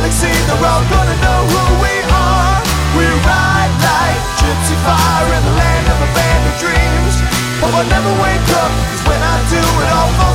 galaxy, they're all gonna know who we are. We ride like gypsy fire in the land of abandoned dreams. Hope I never wake up, cause when I do, it all falls.